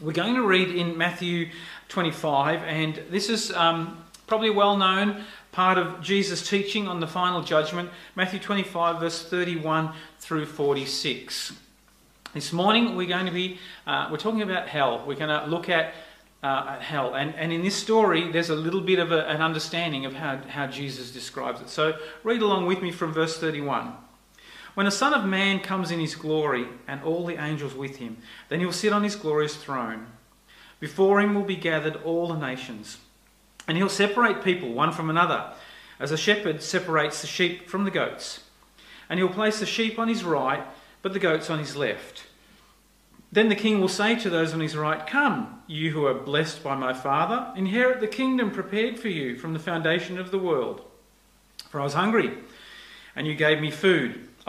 We're going to read in Matthew 25, and this is um, probably a well known part of Jesus' teaching on the final judgment. Matthew 25, verse 31 through 46. This morning we're going to be uh, we're talking about hell. We're going to look at, uh, at hell, and, and in this story there's a little bit of a, an understanding of how, how Jesus describes it. So read along with me from verse 31. When the Son of Man comes in his glory and all the angels with him, then he will sit on his glorious throne. Before him will be gathered all the nations, and he'll separate people one from another, as a shepherd separates the sheep from the goats. And he'll place the sheep on his right, but the goats on his left. Then the king will say to those on his right, Come, you who are blessed by my Father, inherit the kingdom prepared for you from the foundation of the world. For I was hungry, and you gave me food.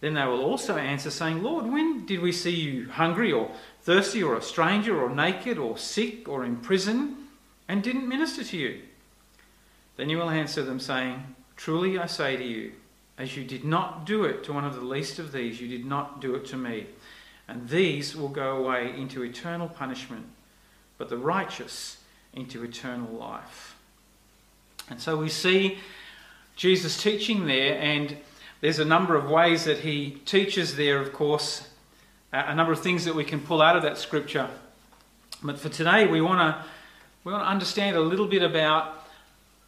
Then they will also answer, saying, Lord, when did we see you hungry or thirsty or a stranger or naked or sick or in prison and didn't minister to you? Then you will answer them, saying, Truly I say to you, as you did not do it to one of the least of these, you did not do it to me. And these will go away into eternal punishment, but the righteous into eternal life. And so we see Jesus teaching there, and there's a number of ways that he teaches there, of course, a number of things that we can pull out of that scripture. But for today, we want to we want to understand a little bit about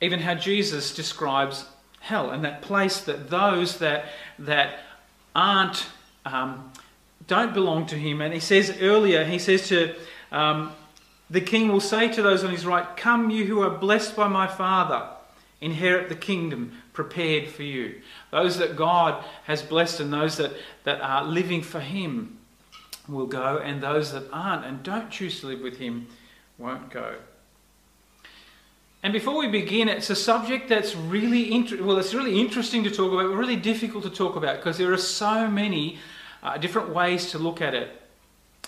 even how Jesus describes hell and that place that those that that aren't um, don't belong to him. And he says earlier, he says to um, the king will say to those on his right, "Come, you who are blessed by my Father." inherit the kingdom prepared for you. Those that God has blessed and those that, that are living for Him will go, and those that aren't and don't choose to live with Him won't go. And before we begin, it's a subject that's really inter- well, it's really interesting to talk about, but really difficult to talk about because there are so many uh, different ways to look at it.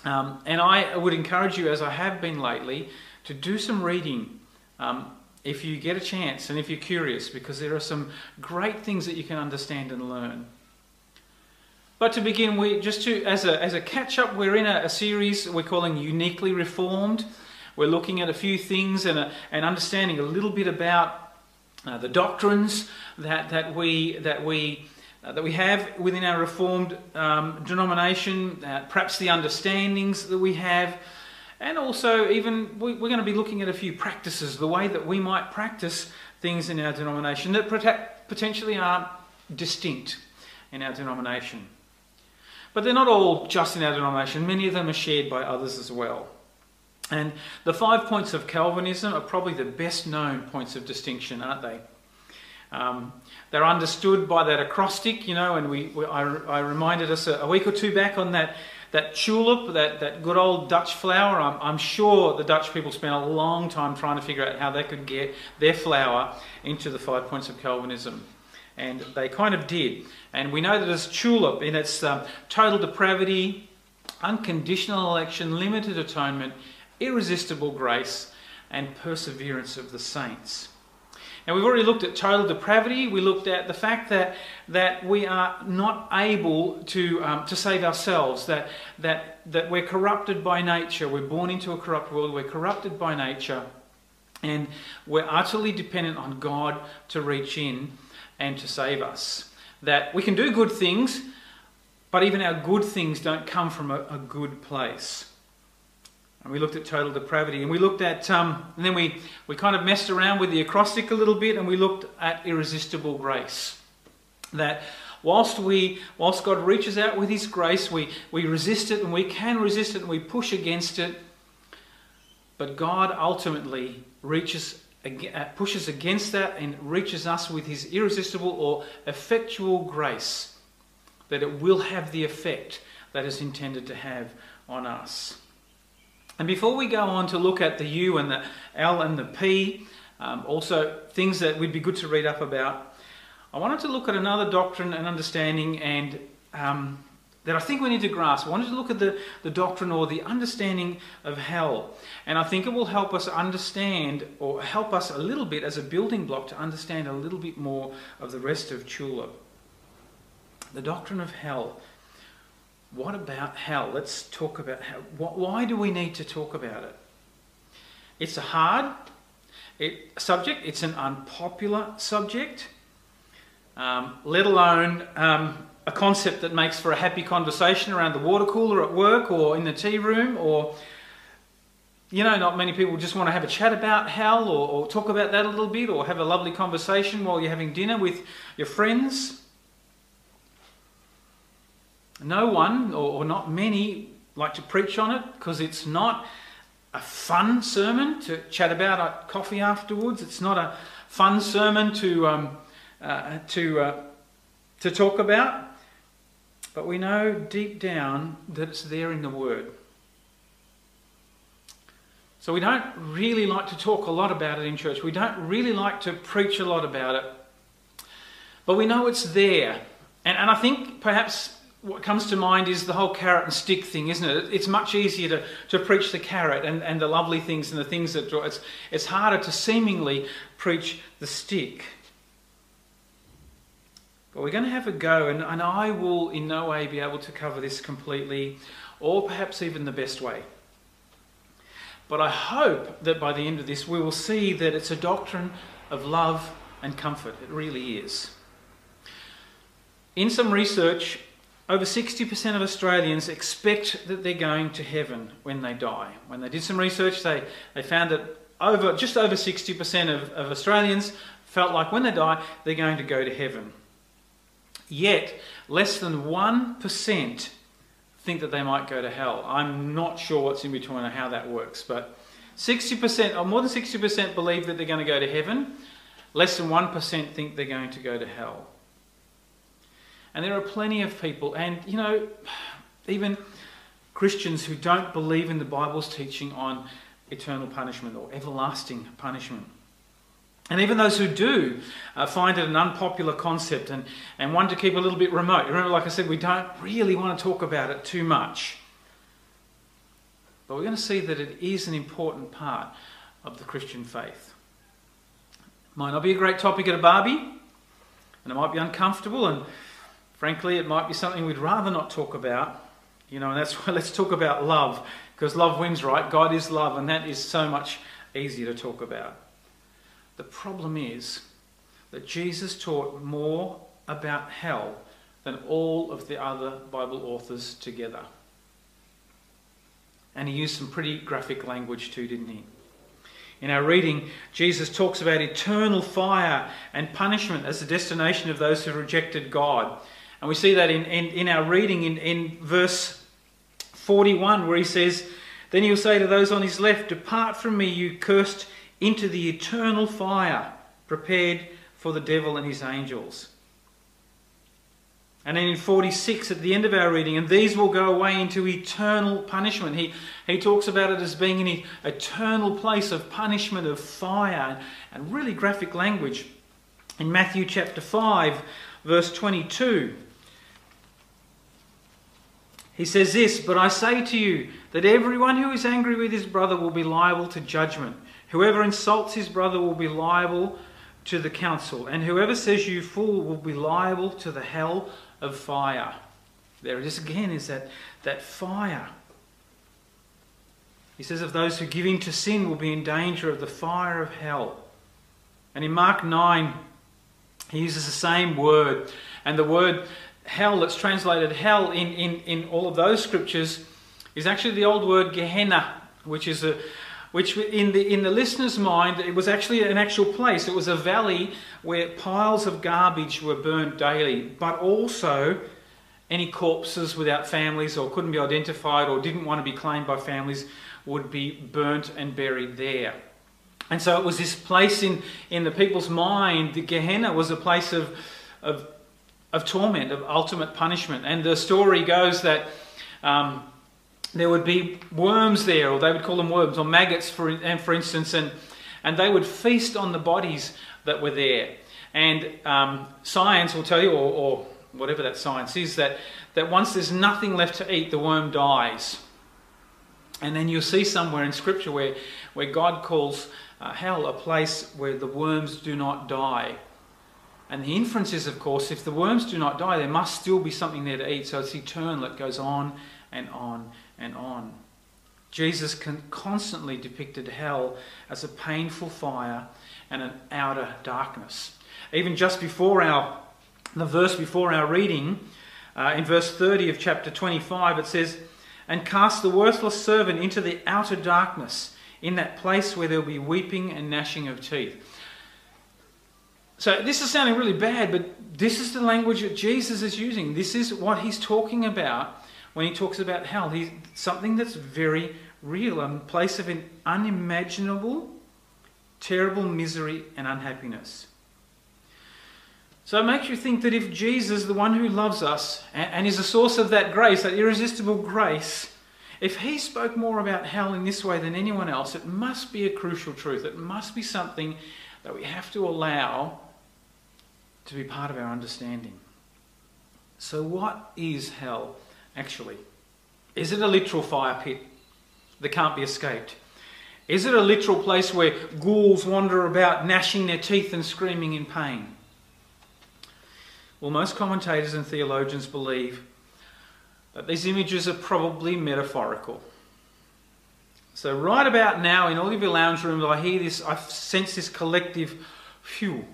Um, and I would encourage you, as I have been lately, to do some reading. Um, if you get a chance and if you're curious, because there are some great things that you can understand and learn. But to begin, we just to as a as a catch up, we're in a, a series we're calling Uniquely Reformed. We're looking at a few things and, a, and understanding a little bit about uh, the doctrines that that we that we uh, that we have within our Reformed um, denomination, uh, perhaps the understandings that we have. And also, even we're going to be looking at a few practices, the way that we might practice things in our denomination that potentially aren't distinct in our denomination. But they're not all just in our denomination, many of them are shared by others as well. And the five points of Calvinism are probably the best known points of distinction, aren't they? Um, they're understood by that acrostic, you know, and we, we I, I, reminded us a, a, week or two back on that that tulip, that, that good old Dutch flower, I'm, I'm sure the Dutch people spent a long time trying to figure out how they could get their flower into the five points of Calvinism. And they kind of did. And we know that as tulip, in its um, total depravity, unconditional election, limited atonement, irresistible grace, and perseverance of the saints. Now, we've already looked at total depravity. We looked at the fact that, that we are not able to, um, to save ourselves, that, that, that we're corrupted by nature. We're born into a corrupt world. We're corrupted by nature. And we're utterly dependent on God to reach in and to save us. That we can do good things, but even our good things don't come from a, a good place. And we looked at total depravity, and we looked at, um, and then we, we kind of messed around with the acrostic a little bit, and we looked at irresistible grace. That whilst we, whilst God reaches out with His grace, we, we resist it, and we can resist it, and we push against it, but God ultimately reaches, uh, pushes against that and reaches us with His irresistible or effectual grace, that it will have the effect that is intended to have on us. And before we go on to look at the U and the L and the P, um, also things that we'd be good to read up about, I wanted to look at another doctrine and understanding and um, that I think we need to grasp. I wanted to look at the, the doctrine or the understanding of hell. And I think it will help us understand or help us a little bit as a building block to understand a little bit more of the rest of tulip. The doctrine of hell. What about hell? Let's talk about hell. Why do we need to talk about it? It's a hard it, subject, it's an unpopular subject, um, let alone um, a concept that makes for a happy conversation around the water cooler at work or in the tea room or you know, not many people just want to have a chat about hell or, or, talk about that a little bit or have a lovely conversation while you're having dinner with your friends. No one, or, or not many, like to preach on it because it's not a fun sermon to chat about at coffee afterwards. It's not a fun sermon to, um, uh, to, uh, to talk about. But we know deep down that it's there in the Word. So we don't really like to talk a lot about it in church. We don't really like to preach a lot about it. But we know it's there. And, and I think perhaps what comes to mind is the whole carrot and stick thing, isn't it? It's much easier to, to preach the carrot and, and the lovely things and the things that draw. It's, it's harder to seemingly preach the stick. But we're going to have a go, and, and I will in no way be able to cover this completely, or perhaps even the best way. But I hope that by the end of this, we will see that it's a doctrine of love and comfort. It really is. In some research, over 60% of Australians expect that they're going to heaven when they die. When they did some research, they, they found that over, just over 60% of, of Australians felt like when they die, they're going to go to heaven. Yet, less than 1% think that they might go to hell. I'm not sure what's in between or how that works, but 60% or more than 60% believe that they're going to go to heaven. Less than 1% think they're going to go to hell. And there are plenty of people, and you know, even Christians who don't believe in the Bible's teaching on eternal punishment or everlasting punishment. And even those who do uh, find it an unpopular concept and, and one to keep a little bit remote. Remember, like I said, we don't really want to talk about it too much. But we're going to see that it is an important part of the Christian faith. Might not be a great topic at a barbie, and it might be uncomfortable, and Frankly, it might be something we'd rather not talk about, you know, and that's why let's talk about love, because love wins, right? God is love, and that is so much easier to talk about. The problem is that Jesus taught more about hell than all of the other Bible authors together. And he used some pretty graphic language too, didn't he? In our reading, Jesus talks about eternal fire and punishment as the destination of those who rejected God. And we see that in, in, in our reading in, in verse 41, where he says, Then he'll say to those on his left, Depart from me, you cursed, into the eternal fire prepared for the devil and his angels. And then in 46, at the end of our reading, and these will go away into eternal punishment. He, he talks about it as being an eternal place of punishment, of fire, and really graphic language. In Matthew chapter 5, verse 22, he says this, But I say to you that everyone who is angry with his brother will be liable to judgment. Whoever insults his brother will be liable to the council, and whoever says you fool will be liable to the hell of fire. There it is again, is that, that fire. He says of those who give in to sin will be in danger of the fire of hell. And in Mark 9, he uses the same word. And the word hell that's translated hell in, in, in all of those scriptures is actually the old word Gehenna, which is a which in the in the listener's mind it was actually an actual place. It was a valley where piles of garbage were burnt daily, but also any corpses without families or couldn't be identified or didn't want to be claimed by families would be burnt and buried there. And so it was this place in, in the people's mind, Gehenna was a place of, of, of torment, of ultimate punishment. And the story goes that um, there would be worms there, or they would call them worms, or maggots, for, and for instance, and, and they would feast on the bodies that were there. And um, science will tell you, or, or whatever that science is, that, that once there's nothing left to eat, the worm dies. And then you'll see somewhere in Scripture where, where God calls uh, hell a place where the worms do not die. And the inference is, of course, if the worms do not die, there must still be something there to eat. So it's eternal, it goes on and on and on. Jesus constantly depicted hell as a painful fire and an outer darkness. Even just before our the verse before our reading, uh, in verse 30 of chapter 25, it says, And cast the worthless servant into the outer darkness, in that place where there will be weeping and gnashing of teeth. So this is sounding really bad, but this is the language that Jesus is using. This is what he's talking about when he talks about hell. He's something that's very real, a place of an unimaginable, terrible misery and unhappiness. So it makes you think that if Jesus, the one who loves us and is the source of that grace, that irresistible grace, if he spoke more about hell in this way than anyone else, it must be a crucial truth. It must be something that we have to allow to be part of our understanding. So, what is hell actually? Is it a literal fire pit that can't be escaped? Is it a literal place where ghouls wander about gnashing their teeth and screaming in pain? Well, most commentators and theologians believe that these images are probably metaphorical. So, right about now, in all of your lounge rooms, I hear this, I sense this collective phew.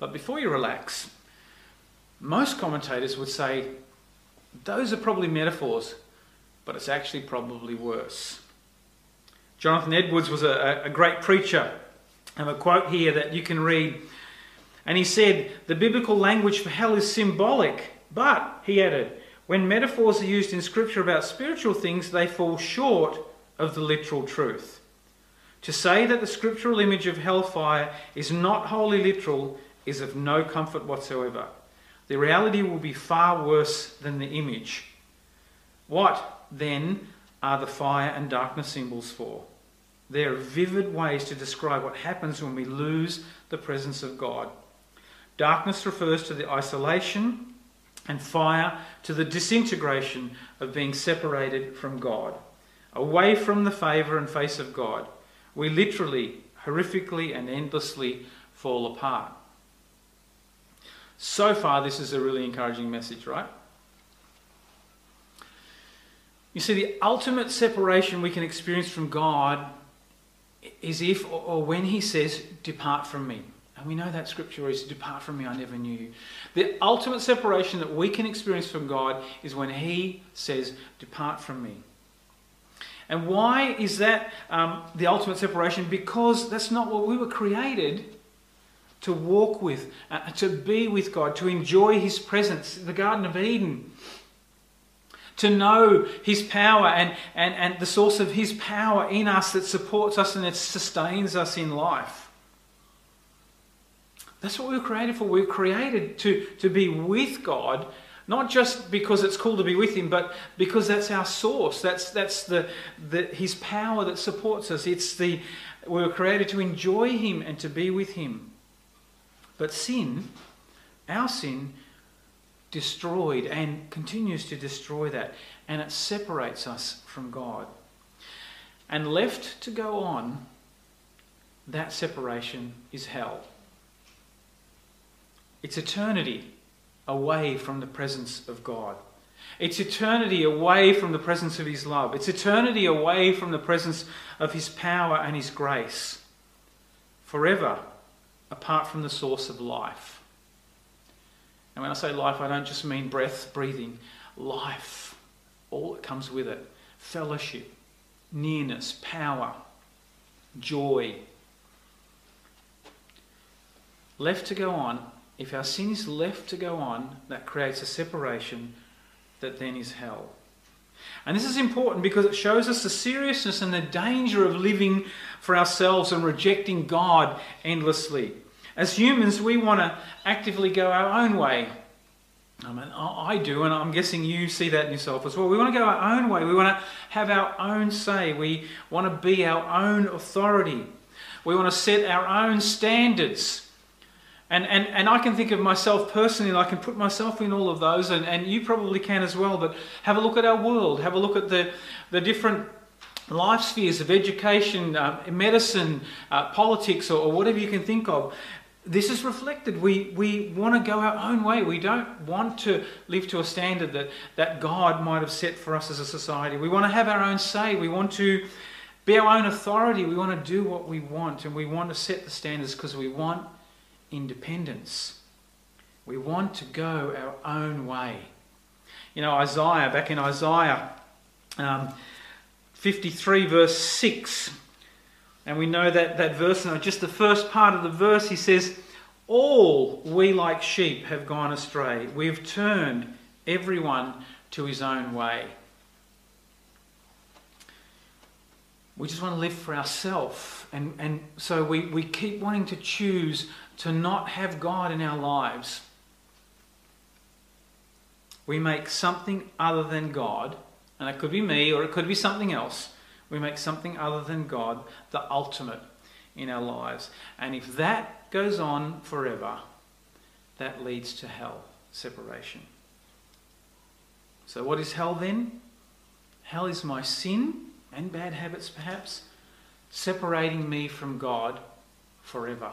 But before you relax, most commentators would say those are probably metaphors, but it's actually probably worse. Jonathan Edwards was a, a great preacher. I have a quote here that you can read and he said, the biblical language for hell is symbolic, but, he added, when metaphors are used in Scripture about spiritual things, they fall short of the literal truth. To say that the scriptural image of hellfire is not wholly literal is of no comfort whatsoever. The reality will be far worse than the image. What, then, are the fire and darkness symbols for? They are vivid ways to describe what happens when we lose the presence of God. Darkness refers to the isolation, and fire to the disintegration of being separated from God, away from the favour and face of God. We literally, horrifically, and endlessly fall apart. So far, this is a really encouraging message, right? You see, the ultimate separation we can experience from God is if or when He says, Depart from me. And we know that scripture is, Depart from me, I never knew you. The ultimate separation that we can experience from God is when He says, Depart from me. And why is that um, the ultimate separation? Because that's not what we were created to walk with, uh, to be with God, to enjoy His presence, the Garden of Eden, to know His power and, and, and the source of His power in us that supports us and that sustains us in life. That's what we were created for. We were created to, to be with God, not just because it's cool to be with Him, but because that's our source. That's, that's the, the, His power that supports us. It's the, we were created to enjoy Him and to be with Him. But sin, our sin, destroyed and continues to destroy that. And it separates us from God. And left to go on, that separation is hell. It's eternity away from the presence of God. It's eternity away from the presence of His love. It's eternity away from the presence of His power and His grace. Forever apart from the source of life. And when I say life, I don't just mean breath, breathing. Life, all that comes with it fellowship, nearness, power, joy. Left to go on, if our sin is left to go on, that creates a separation that then is hell. And this is important because it shows us the seriousness and the danger of living for ourselves and rejecting God endlessly. As humans, we want to actively go our own way. I mean, I do, and I'm guessing you see that in yourself as well. We want to go our own way. We want to have our own say. We want to be our own authority. We want to set our own standards. And, and, and I can think of myself personally, and I can put myself in all of those, and, and you probably can as well. But have a look at our world, have a look at the, the different life spheres of education, uh, medicine, uh, politics, or, or whatever you can think of this is reflected. We, we want to go our own way. We don't want to live to a standard that, that God might have set for us as a society. We want to have our own say. We want to be our own authority. We want to do what we want. And we want to set the standards because we want independence. We want to go our own way. You know, Isaiah, back in Isaiah um, 53, verse 6, and we know that, that verse, and just the first part of the verse, he says, All we like sheep have gone astray. We've turned everyone to his own way. We just want to live for ourselves. And, and so we, we keep wanting to choose to not have God in our lives. We make something other than God, and it could be me or it could be something else we make something other than God the ultimate in our lives. And if that goes on forever, that leads to hell, separation. So, what is hell then? Hell is my sin and bad habits, perhaps, separating me from God forever.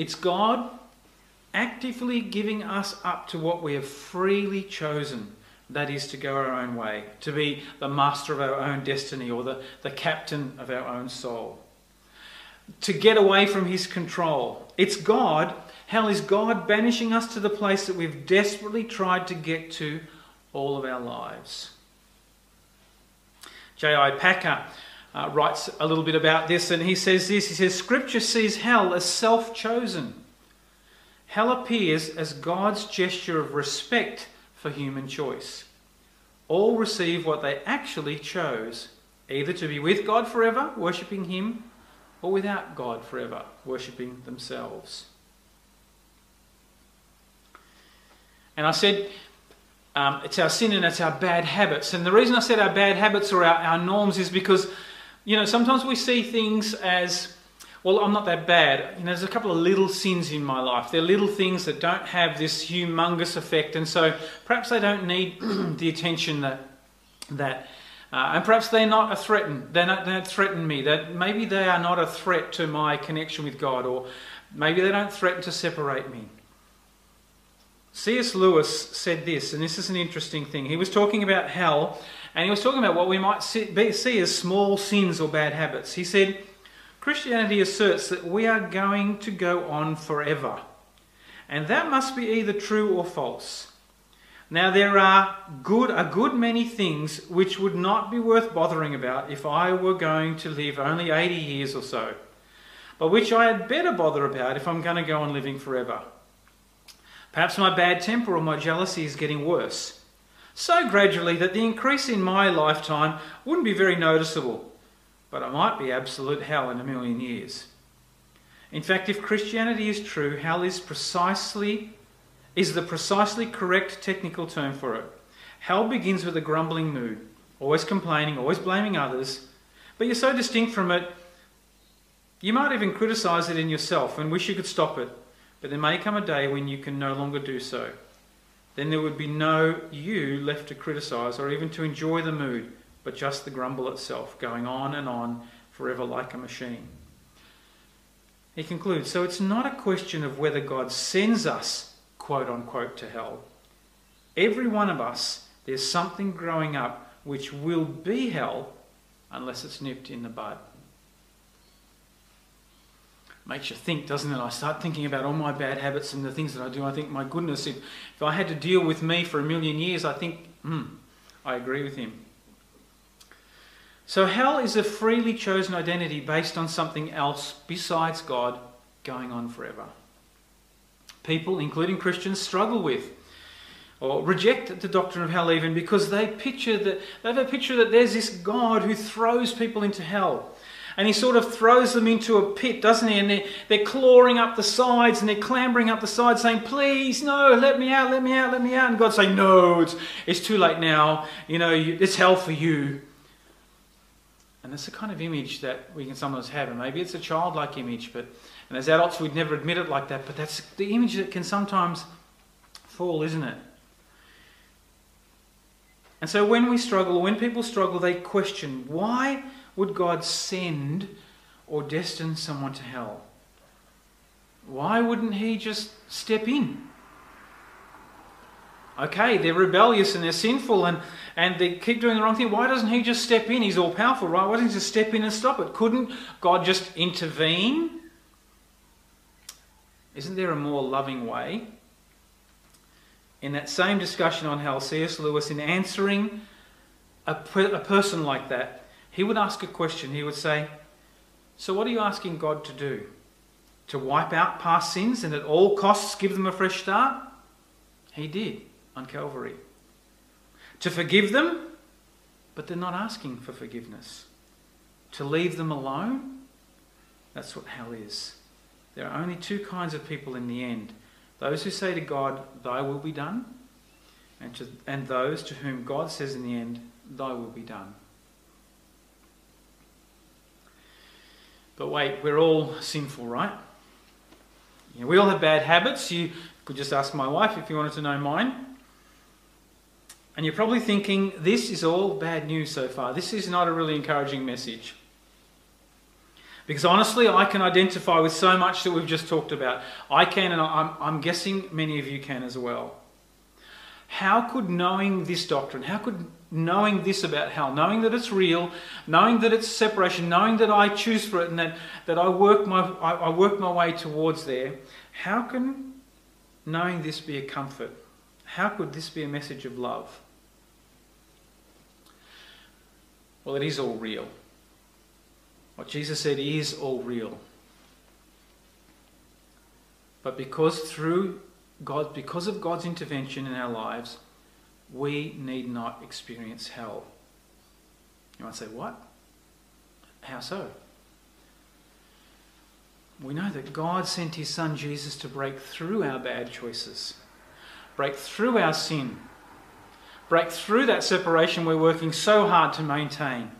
It's God actively giving us up to what we have freely chosen that is to go our own way, to be the master of our own destiny or the, the captain of our own soul, to get away from his control. It's God. Hell is God banishing us to the place that we've desperately tried to get to all of our lives. J.I. Packer uh, writes a little bit about this, and he says this He says, Scripture sees hell as self chosen. Hell appears as God's gesture of respect for human choice. All receive what they actually chose, either to be with God forever, worshipping Him, or without God forever, worshipping themselves. And I said, um, it's our sin and it's our bad habits. And the reason I said our bad habits or our, our norms is because, you know, sometimes we see things as well, I'm not that bad. You know, there's a couple of little sins in my life. They're little things that don't have this humongous effect, and so perhaps they don't need the attention that that. Uh, and perhaps they're not a threat. They're not, they don't threaten me. That maybe they are not a threat to my connection with God, or maybe they don't threaten to separate me. C.S. Lewis said this, and this is an interesting thing. He was talking about hell, and he was talking about what we might see, as small sins or bad habits. He said Christianity asserts that we are going to go on forever. And that must be either true or false. Now there are good a good many things which would not be worth bothering about if I were going to live only 80 years or so, but which I had better bother about if I'm going to go on living forever. Perhaps my bad temper or my jealousy is getting worse. So gradually that the increase in my lifetime wouldn't be very noticeable but it might be absolute hell in a million years. In fact, if Christianity is true, hell is precisely is the precisely correct technical term for it. Hell begins with a grumbling mood, always complaining, always blaming others, but you're so distinct from it, you might even criticize it in yourself and wish you could stop it, but there may come a day when you can no longer do so. Then there would be no you left to criticize or even to enjoy the mood but just the grumble itself, going on and on forever like a machine. He concludes So it's not a question of whether God sends us, quote unquote, to hell. Every one of us, there's something growing up which will be hell unless it's nipped in the bud. Makes you think, doesn't it? I start thinking about all my bad habits and the things that I do. I think, my goodness, if, if I had to deal with me for a million years, I think Mm, I agree with him. So, hell is a freely chosen identity based on something else besides God going on forever. People, including Christians, struggle with or reject the doctrine of hell even because they picture that they have a picture that there's this God who throws people into hell. And he sort of throws them into a pit, doesn't he? And they're, they're clawing up the sides and they're clambering up the sides, saying, Please, no, let me out, let me out, let me out. And God's saying, No, it's, it's too late now. You know, it's hell for you. And that's the kind of image that we can sometimes have. And maybe it's a childlike image, but and as adults we'd never admit it like that, but that's the image that can sometimes fall, isn't it? And so when we struggle, when people struggle, they question why would God send or destine someone to hell? Why wouldn't He just step in? Okay, they're rebellious and they're sinful and, and they keep doing the wrong thing. Why doesn't he just step in? He's all powerful, right? Why doesn't he just step in and stop it? Couldn't God just intervene? Isn't there a more loving way? In that same discussion on hell, C.S. Lewis, in answering a, per, a person like that, he would ask a question. He would say, So, what are you asking God to do? To wipe out past sins and at all costs give them a fresh start? He did on Calvary. To forgive them, but they're not asking for forgiveness. To leave them alone, that's what hell is. There are only two kinds of people in the end those who say to God, Thy will be done, and, to, and those to whom God says in the end, Thy will be done. But wait, we're all sinful, right? You know, we all have bad habits. You could just ask my wife if you wanted to know mine. And you're probably thinking, this is all bad news so far. This is not a really encouraging message. Because honestly, I can identify with so much that we've just talked about. I can, and I'm, I'm guessing many of you can as well. How could knowing this doctrine, how could knowing this about hell, knowing that it's real, knowing that it's separation, knowing that I choose for it and that, that I, work my, I, I work my way towards there, how can knowing this be a comfort? How could this be a message of love? Well, it is all real. What Jesus said is all real. But because through God, because of God's intervention in our lives, we need not experience hell. You might say, what? How so? We know that God sent his son Jesus to break through our bad choices, break through our sin, break through that separation we're working so hard to maintain.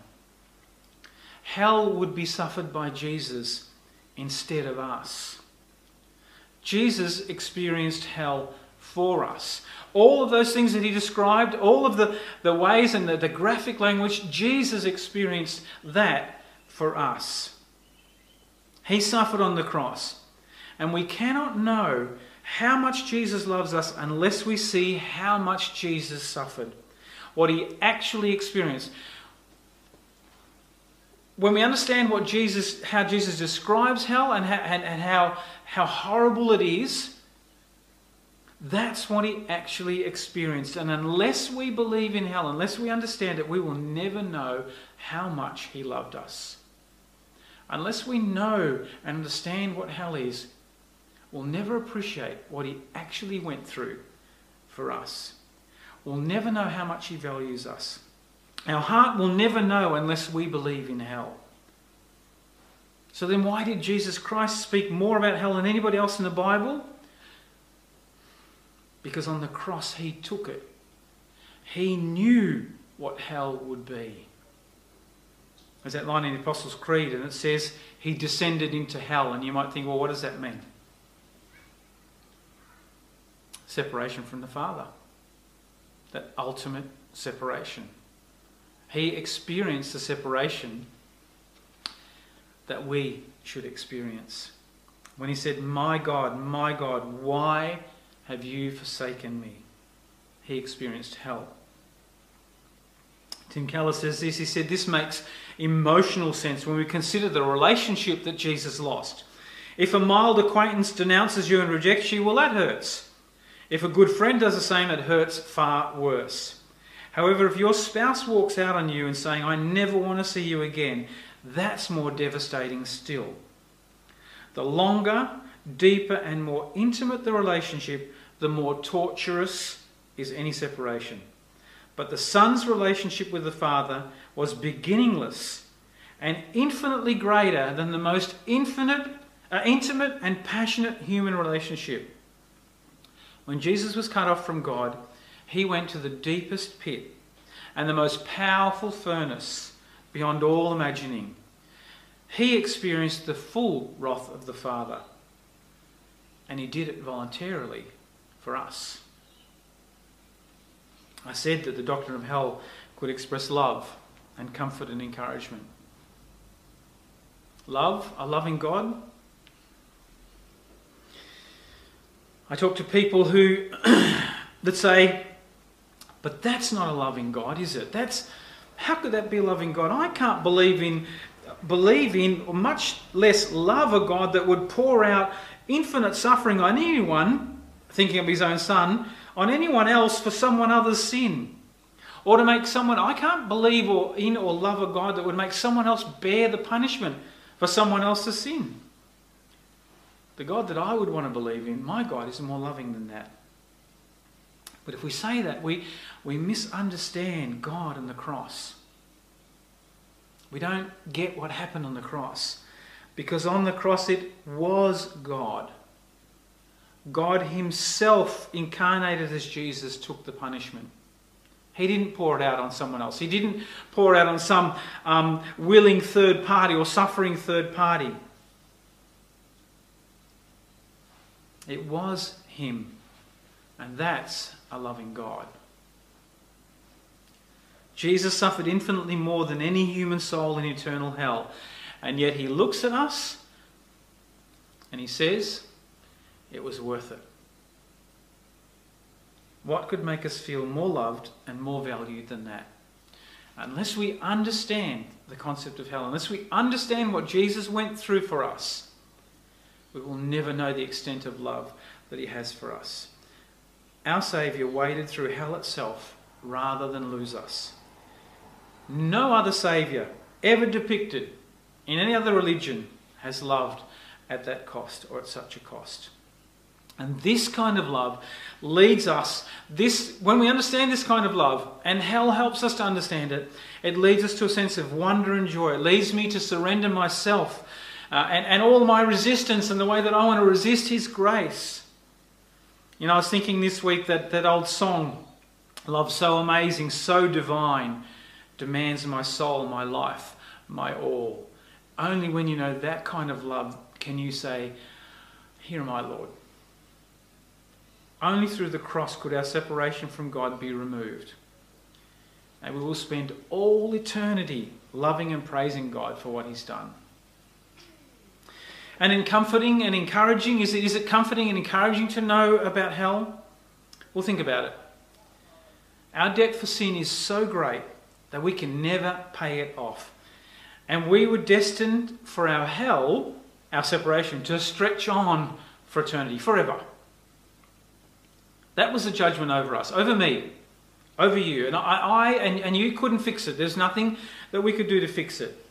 Hell would be suffered by Jesus instead of us. Jesus experienced hell for us. All of those things that he described, all of the, the ways and the, the graphic language, Jesus experienced that for us. He suffered on the cross. And we cannot know how much Jesus loves us unless we see how much Jesus suffered, what he actually experienced. When we understand what Jesus, how Jesus describes hell and how, and, and how, how horrible it is, that's what he actually experienced. And unless we believe in hell, unless we understand it, we will never know how much he loved us. Unless we know and understand what hell is, we'll never appreciate what he actually went through for us. We'll never know how much he values us. Our heart will never know unless we believe in hell. So then, why did Jesus Christ speak more about hell than anybody else in the Bible? Because on the cross he took it. He knew what hell would be. There's that line in the Apostles' Creed, and it says, He descended into hell. And you might think, well, what does that mean? separation from the Father. That ultimate separation. He experienced the separation that we should experience. When he said, My God, my God, why have you forsaken me? He experienced hell. Tim Keller says this. He said, This makes emotional sense when we consider the relationship that Jesus lost. If a mild acquaintance denounces you and rejects you, well, that hurts. If a good friend does the same, it hurts far worse. However, if your spouse walks out on you and saying, I never want to see you again, that's more devastating still. The longer, deeper, and more intimate the relationship, the more torturous is any separation. But the son's relationship with the father was beginningless and infinitely greater than the most infinite, uh, intimate and passionate human relationship. When Jesus was cut off from God, he went to the deepest pit and the most powerful furnace beyond all imagining. He experienced the full wrath of the Father, and he did it voluntarily for us. I said that the doctrine of hell could express love and comfort and encouragement. Love, a loving God. I talk to people who that say, but that's not a loving God, is it? That's how could that be a loving God? I can't believe in believe in, or much less love a God that would pour out infinite suffering on anyone, thinking of his own son, on anyone else for someone other's sin. Or to make someone, I can't believe or in or love a God that would make someone else bear the punishment for someone else's sin. The God that I would want to believe in, my God, is more loving than that. But if we say that, we, we misunderstand God and the cross. We don't get what happened on the cross. Because on the cross it was God. God Himself, incarnated as Jesus, took the punishment. He didn't pour it out on someone else. He didn't pour it out on some um, willing third party or suffering third party. It was Him. And that's a loving God. Jesus suffered infinitely more than any human soul in eternal hell. And yet he looks at us and he says, It was worth it. What could make us feel more loved and more valued than that? Unless we understand the concept of hell, unless we understand what Jesus went through for us, we will never know the extent of love that he has for us. Our Saviour waded through hell itself rather than lose us. No other Saviour ever depicted in any other religion has loved at that cost or at such a cost. And this kind of love leads us, this, when we understand this kind of love, and hell helps us to understand it, it leads us to a sense of wonder and joy. It leads me to surrender myself uh, and, and all my resistance and the way that I want to resist His grace. You know, I was thinking this week that that old song, Love So Amazing, So Divine, demands my soul, my life, my all. Only when you know that kind of love can you say, Here am I, Lord. Only through the cross could our separation from God be removed. And we will spend all eternity loving and praising God for what He's done. And in comforting and encouraging, is it, is it comforting and encouraging to know about hell? Well, think about it. Our debt for sin is so great that we can never pay it off. And we were destined for our hell, our separation, to stretch on for eternity, forever. That was the judgment over us, over me, over you. And I, I and, and you couldn't fix it. There's nothing that we could do to fix it.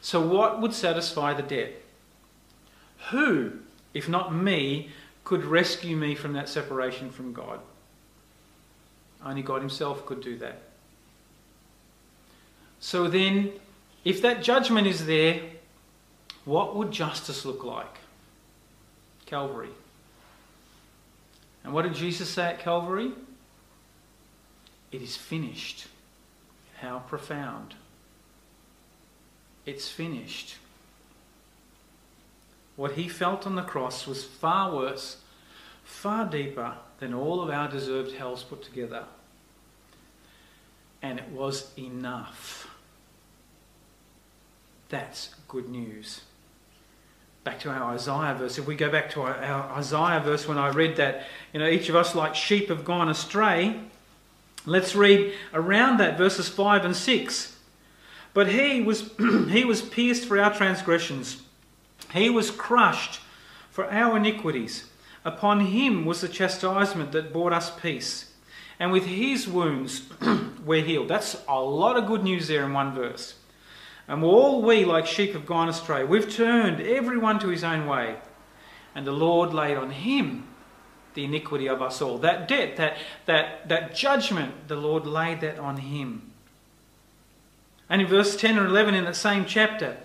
So, what would satisfy the debt? Who, if not me, could rescue me from that separation from God? Only God Himself could do that. So then, if that judgment is there, what would justice look like? Calvary. And what did Jesus say at Calvary? It is finished. How profound. It's finished. What he felt on the cross was far worse, far deeper than all of our deserved hells put together. And it was enough. That's good news. Back to our Isaiah verse. If we go back to our, our Isaiah verse when I read that, you know, each of us like sheep have gone astray. Let's read around that verses 5 and 6. But he was, he was pierced for our transgressions, he was crushed for our iniquities. Upon him was the chastisement that brought us peace, and with his wounds we're healed. That's a lot of good news there in one verse. And all we, like sheep, have gone astray. We've turned everyone to his own way. And the Lord laid on him the iniquity of us all. That debt, that, that, that judgment, the Lord laid that on him. And in verse 10 or 11 in that same chapter,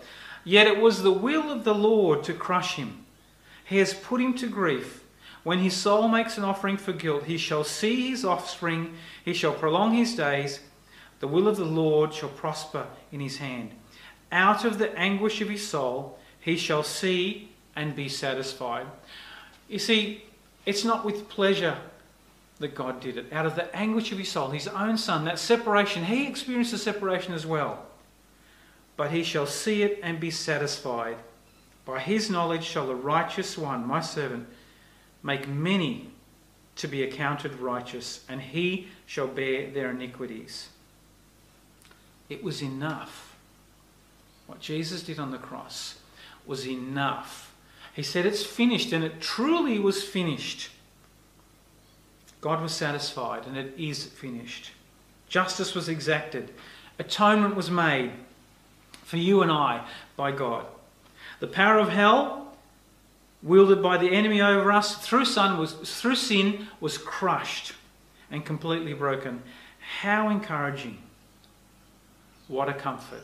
yet it was the will of the Lord to crush him. He has put him to grief. When his soul makes an offering for guilt, he shall see his offspring, he shall prolong his days. The will of the Lord shall prosper in his hand. Out of the anguish of his soul, he shall see and be satisfied. You see, it's not with pleasure that God did it. Out of the anguish of his soul, his own son, that separation, he experienced the separation as well. But he shall see it and be satisfied. By his knowledge shall the righteous one, my servant, make many to be accounted righteous, and he shall bear their iniquities. It was enough. What Jesus did on the cross was enough. He said, It's finished, and it truly was finished. God was satisfied, and it is finished. Justice was exacted, atonement was made for you and I by God. The power of hell, wielded by the enemy over us through, sin, was, through sin, was crushed and completely broken. How encouraging! What a comfort.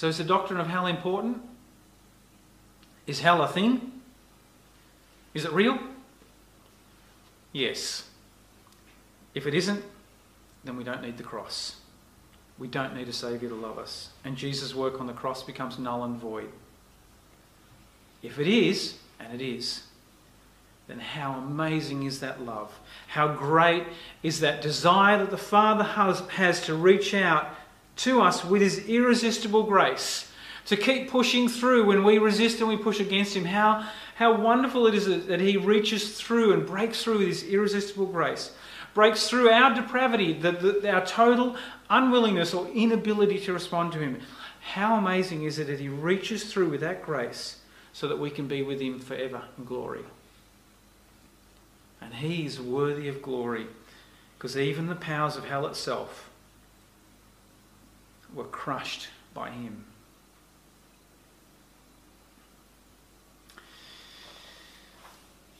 So, is the doctrine of hell important? Is hell a thing? Is it real? Yes. If it isn't, then we don't need the cross. We don't need a Saviour to love us. And Jesus' work on the cross becomes null and void. If it is, and it is, then how amazing is that love? How great is that desire that the Father has, has to reach out to us with His irresistible grace, to keep pushing through when we resist and we push against Him? How, how wonderful it is that He reaches through and breaks through with His irresistible grace breaks through our depravity, the, the, our total unwillingness or inability to respond to Him. How amazing is it that He reaches through with that grace so that we can be with Him forever in glory? And He is worthy of glory because even the powers of hell itself were crushed by Him.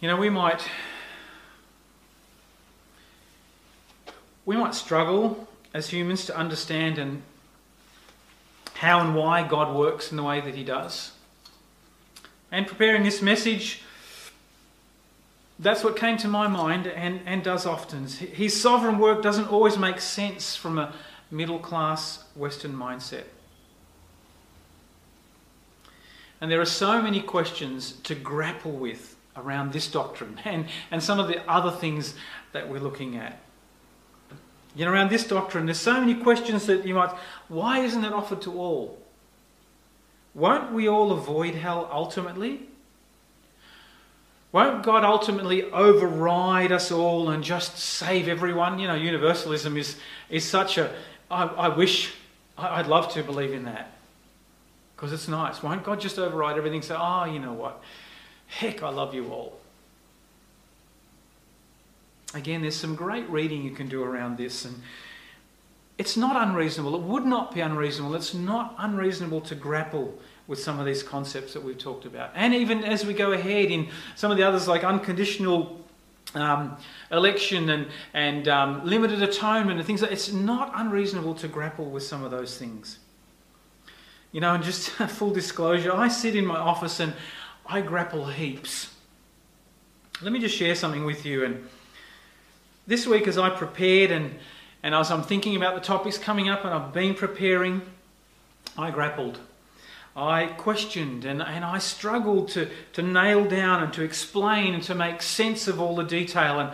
You know, we might we might struggle as humans to understand and how and why God works in the way that He does. And preparing this message, that's what came to my mind and, and does often. His sovereign work doesn't always make sense from a middle class Western mindset. And there are so many questions to grapple with around this doctrine and, and some of the other things that we're looking at. You know, around this doctrine, there's so many questions that you might, why isn't it offered to all? Won't we all avoid hell ultimately? Won't God ultimately override us all and just save everyone? You know, universalism is, is such a. I, I wish, I'd love to believe in that. Because it's nice. Won't God just override everything and say, oh, you know what? Heck, I love you all. Again, there's some great reading you can do around this, and it's not unreasonable. It would not be unreasonable. It's not unreasonable to grapple with some of these concepts that we've talked about. And even as we go ahead in some of the others, like unconditional um, election and, and um, limited atonement and things like it's not unreasonable to grapple with some of those things. You know, and just full disclosure, I sit in my office and I grapple heaps. Let me just share something with you and this week, as I prepared and, and as I'm thinking about the topics coming up and I've been preparing, I grappled. I questioned and, and I struggled to, to nail down and to explain and to make sense of all the detail and,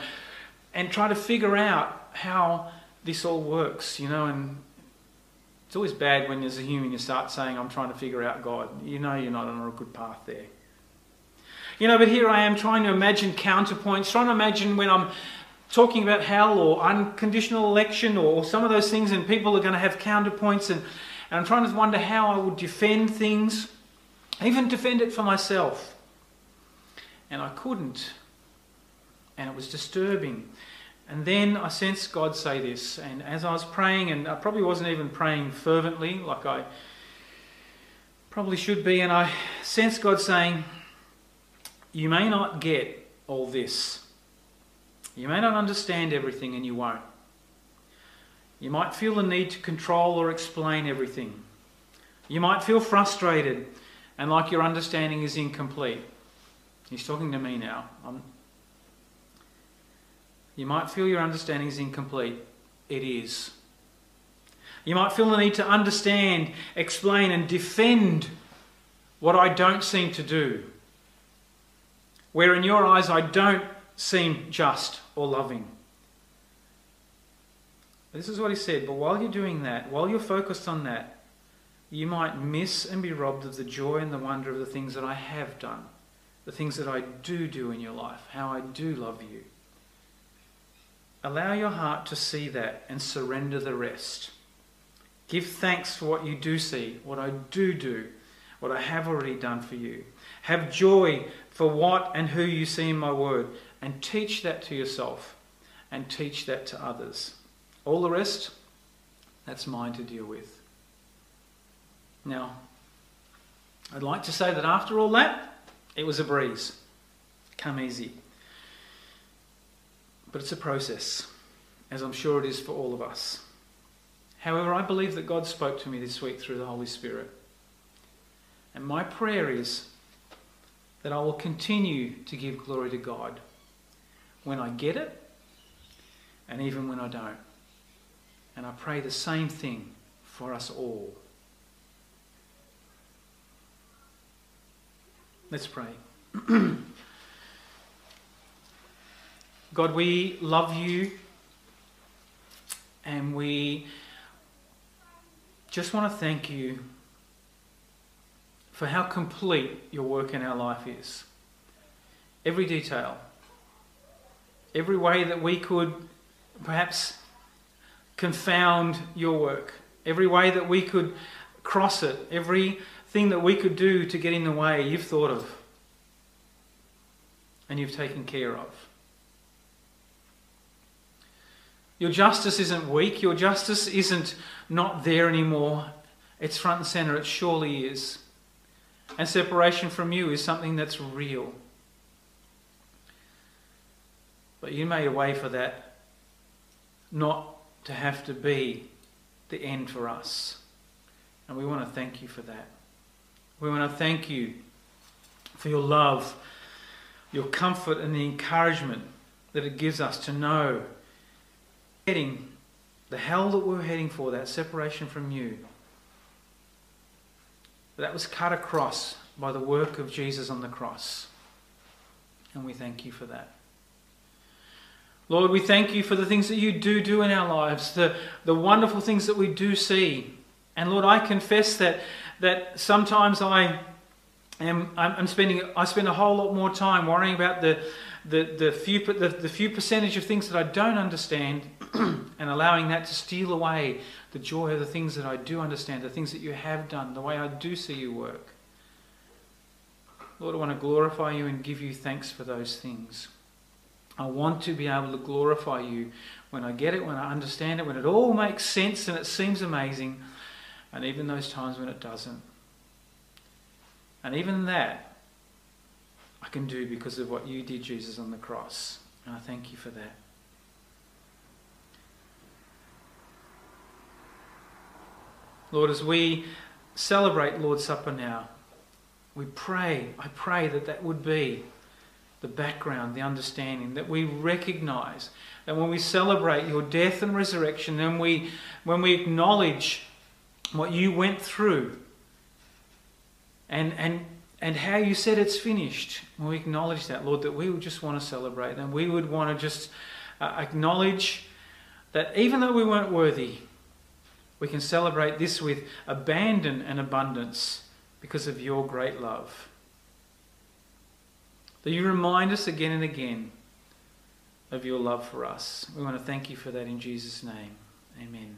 and try to figure out how this all works, you know. And it's always bad when as a human you start saying, I'm trying to figure out God. You know you're not on a good path there. You know, but here I am trying to imagine counterpoints, trying to imagine when I'm talking about hell or unconditional election or some of those things, and people are going to have counterpoints. And, and I'm trying to wonder how I would defend things, even defend it for myself. And I couldn't. and it was disturbing. And then I sensed God say this, and as I was praying, and I probably wasn't even praying fervently like I probably should be, and I sensed God saying, You may not get all this. You may not understand everything, and you won't. You might feel the need to control or explain everything. You might feel frustrated and like your understanding is incomplete. He's talking to me now. I'm, you might feel your understanding is incomplete. It is. You might feel the need to understand, explain, and defend what I don't seem to do. Where in your eyes I don't seem just or loving. This is what he said. But while you're doing that, while you're focused on that, you might miss and be robbed of the joy and the wonder of the things that I have done, the things that I do do in your life, how I do love you. Allow your heart to see that and surrender the rest. Give thanks for what you do see, what I do do, what I have already done for you. Have joy for what and who you see in my word, and teach that to yourself and teach that to others. All the rest, that's mine to deal with. Now, I'd like to say that after all that, it was a breeze. Come easy. But it's a process, as I'm sure it is for all of us. However, I believe that God spoke to me this week through the Holy Spirit. And my prayer is that I will continue to give glory to God when I get it and even when I don't. And I pray the same thing for us all. Let's pray. God, we love you and we just want to thank you for how complete your work in our life is. Every detail, every way that we could perhaps confound your work, every way that we could cross it, everything that we could do to get in the way, you've thought of and you've taken care of. Your justice isn't weak. Your justice isn't not there anymore. It's front and center. It surely is. And separation from you is something that's real. But you made a way for that not to have to be the end for us. And we want to thank you for that. We want to thank you for your love, your comfort, and the encouragement that it gives us to know heading, the hell that we're heading for, that separation from you, that was cut across by the work of Jesus on the cross. And we thank you for that. Lord, we thank you for the things that you do do in our lives, the, the wonderful things that we do see. And Lord, I confess that, that sometimes I am I'm spending I spend a whole lot more time worrying about the, the, the, few, the, the few percentage of things that I don't understand and allowing that to steal away the joy of the things that I do understand, the things that you have done, the way I do see you work. Lord, I want to glorify you and give you thanks for those things. I want to be able to glorify you when I get it, when I understand it, when it all makes sense and it seems amazing, and even those times when it doesn't. And even that, I can do because of what you did, Jesus, on the cross. And I thank you for that. Lord, as we celebrate Lord's Supper now, we pray, I pray that that would be the background, the understanding, that we recognize that when we celebrate your death and resurrection, then we, when we acknowledge what you went through and, and, and how you said it's finished, when we acknowledge that, Lord, that we would just want to celebrate and we would want to just uh, acknowledge that even though we weren't worthy, we can celebrate this with abandon and abundance because of your great love. That you remind us again and again of your love for us. We want to thank you for that in Jesus' name. Amen.